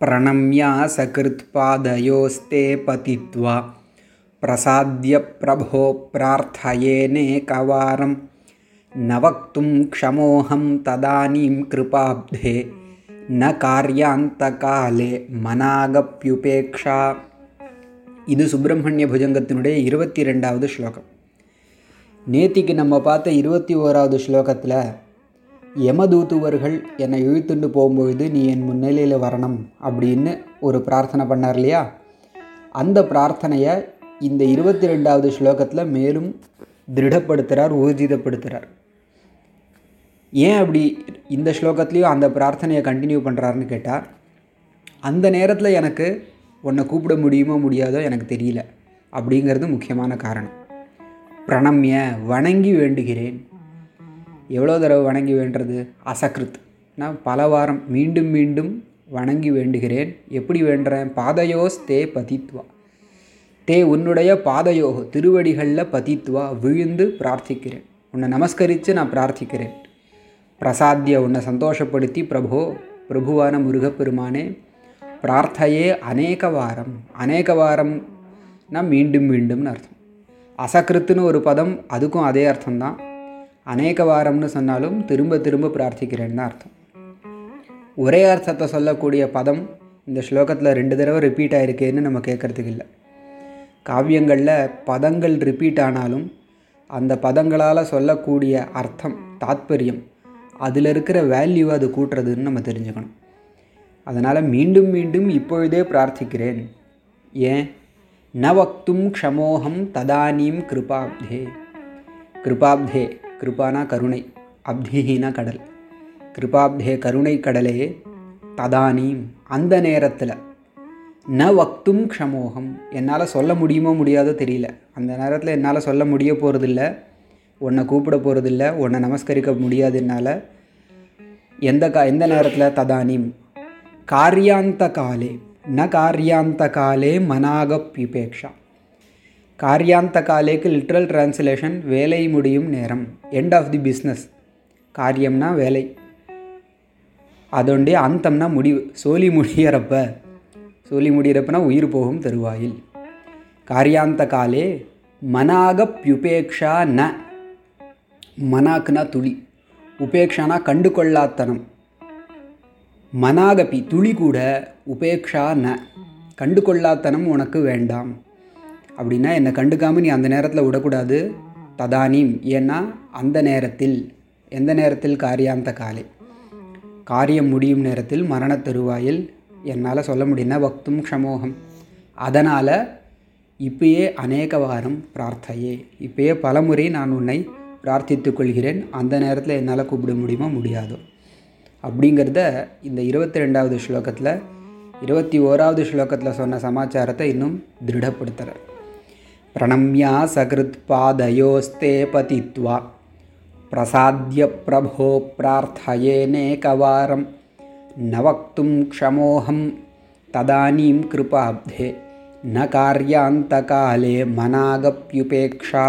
प्रणम्या सकृत्पादयोस्ते पतित्वा प्रसाद्य प्रभो प्रार्थयेनेकवारं न वक्तुं क्षमोऽहं तदानीं कृपाब्धे न காரியாந்தகாலே மனாகப்யுபேக்ஷா இது சுப்பிரமணிய புஜங்கத்தினுடைய இருபத்தி ரெண்டாவது ஸ்லோகம் நேத்திக்கு நம்ம பார்த்த இருபத்தி ஓராவது ஸ்லோகத்தில் யமதூத்துவர்கள் என்னை இழுத்துண்டு போகும்பொழுது நீ என் முன்னிலையில் வரணும் அப்படின்னு ஒரு பிரார்த்தனை பண்ணார் இல்லையா? அந்த பிரார்த்தனையை இந்த இருபத்தி ரெண்டாவது ஸ்லோகத்தில் மேலும் திருடப்படுத்துகிறார் ஊர்ஜிதப்படுத்துகிறார் ஏன் அப்படி இந்த ஸ்லோகத்துலேயும் அந்த பிரார்த்தனையை கண்டினியூ பண்ணுறாருன்னு கேட்டால் அந்த நேரத்தில் எனக்கு உன்னை கூப்பிட முடியுமோ முடியாதோ எனக்கு தெரியல அப்படிங்கிறது முக்கியமான காரணம். பிரணம்ய வணங்கி வேண்டுகிறேன். எவ்வளோ தடவை வணங்கி வேண்டுறது? அசக்ருத். நான் பல வாரம் மீண்டும் மீண்டும் வணங்கி வேண்டுகிறேன். எப்படி வேண்டுறேன்? பாதையோஸ் தே பதித்வா. தே உன்னுடைய பாதையோ திருவடிகளில் பதித்வா விழுந்து பிரார்த்திக்கிறேன். உன்னை நமஸ்கரித்து நான் பிரார்த்திக்கிறேன். பிரசாத்திய உன்னை சந்தோஷப்படுத்தி பிரபோ பிரபுவான முருகப்பெருமானே பிரார்த்தையே அநேக வாரம் அநேக வாரம்னா மீண்டும் மீண்டும்னு அர்த்தம். அசக்கிருத்துன்னு ஒரு பதம் அதுக்கும் அதே அர்த்தம்தான். அநேக வாரம்னு சொன்னாலும் திரும்ப திரும்ப பிரார்த்திக்கிறேன்னு தான் அர்த்தம். ஒரே அர்த்தத்தை சொல்லக்கூடிய பதம் இந்த ஸ்லோகத்தில் ரெண்டு தடவை ரிப்பீட் ஆகிருக்கேன்னு நம்ம கேட்குறதுக்கு இல்லை. காவியங்களில் பதங்கள் ரிப்பீட் ஆனாலும் அந்த பதங்களால் சொல்லக்கூடிய அர்த்தம் தாத்பரியம் அதில் இருக்கிற வேல்யூ அது கூட்டுறதுன்னு நம்ம தெரிஞ்சுக்கணும். அதனால் மீண்டும் மீண்டும் இப்பொழுதே பிரார்த்திக்கிறேன். ஏன்? ந வக்தும் க்ஷமோகம் ததானீம் கிருபாப்தே. கிருபாப்தே. கிருபானா கருணை அப்திஹினா கடல். கிருபாப்தே கருணை கடலே ததானீம் அந்த நேரத்தில். ந வக்தும் க்ஷமோகம். என்னால் சொல்ல முடியுமோ முடியாதோ தெரியல. அந்த நேரத்தில் என்னால் சொல்ல முடிய போகிறதில்ல உன்னை கூப்பிட போகிறதில்ல உன்னை நமஸ்கரிக்க முடியாது என்னால். எந்த கா எந்த நேரத்தில்? ததானீம். காரியாந்த காலே ந காரியாந்த காலே மனாகப்யுபேக்ஷா காரியாந்த காலேக்கு லிட்ரல் டிரான்ஸ்லேஷன் வேலை முடியும் நேரம். எண்ட் ஆஃப் தி பிஸ்னஸ் காரியம்னா வேலை. அதோண்டே அந்தம்னா முடிவு. சோலி முடியறப்ப. சோலி முடிகிறப்பனா உயிர் போகும் தருவாயில். காரியாந்த காலே மனாகப்யுபேக்ஷா ந. மனாக்குனா துளி. உபேக்ஷானா கண்டு கொள்ளாத்தனம் மனாகபி துளி கூட உபேக்ஷா ந. கண்டு கொள்ளாத்தனம் உனக்கு வேண்டாம். அப்படின்னா என்னை கண்டுக்காமல் நீ அந்த நேரத்தில் விடக்கூடாது. ததானீம். ஏன்னா அந்த நேரத்தில் எந்த நேரத்தில் காரியாந்த காலை? காரியம் முடியும் நேரத்தில் மரண தருவாயில் என்னால் சொல்ல முடியும்னா பக்தும் க்ஷமோகம். அதனால் இப்பயே அநேக வாரம் பிரார்த்தையே. இப்பயே பலமுறை நான் உன்னை பிரார்த்தித்து கொள்கிறேன். அந்த நேரத்தில் என்னால் கூப்பிட முடியுமோ? முடியாதோ. அப்படிங்கிறத இந்த இருபத்தி ரெண்டாவது ஸ்லோகத்தில் இருபத்தி ஓராவது ஸ்லோகத்தில் சொன்ன சமாச்சாரத்தை இன்னும் திருடப்படுத்துகிறேன் प्रणम्या सकृत्पादयोस्ते पतित्वा प्रसाद्य प्रभो प्रार्थयेनेकवारं न वक्तुं क्षमोऽहं तदानीं कृपाब्धे न कार्यान्तकाले मनागप्युपेक्षा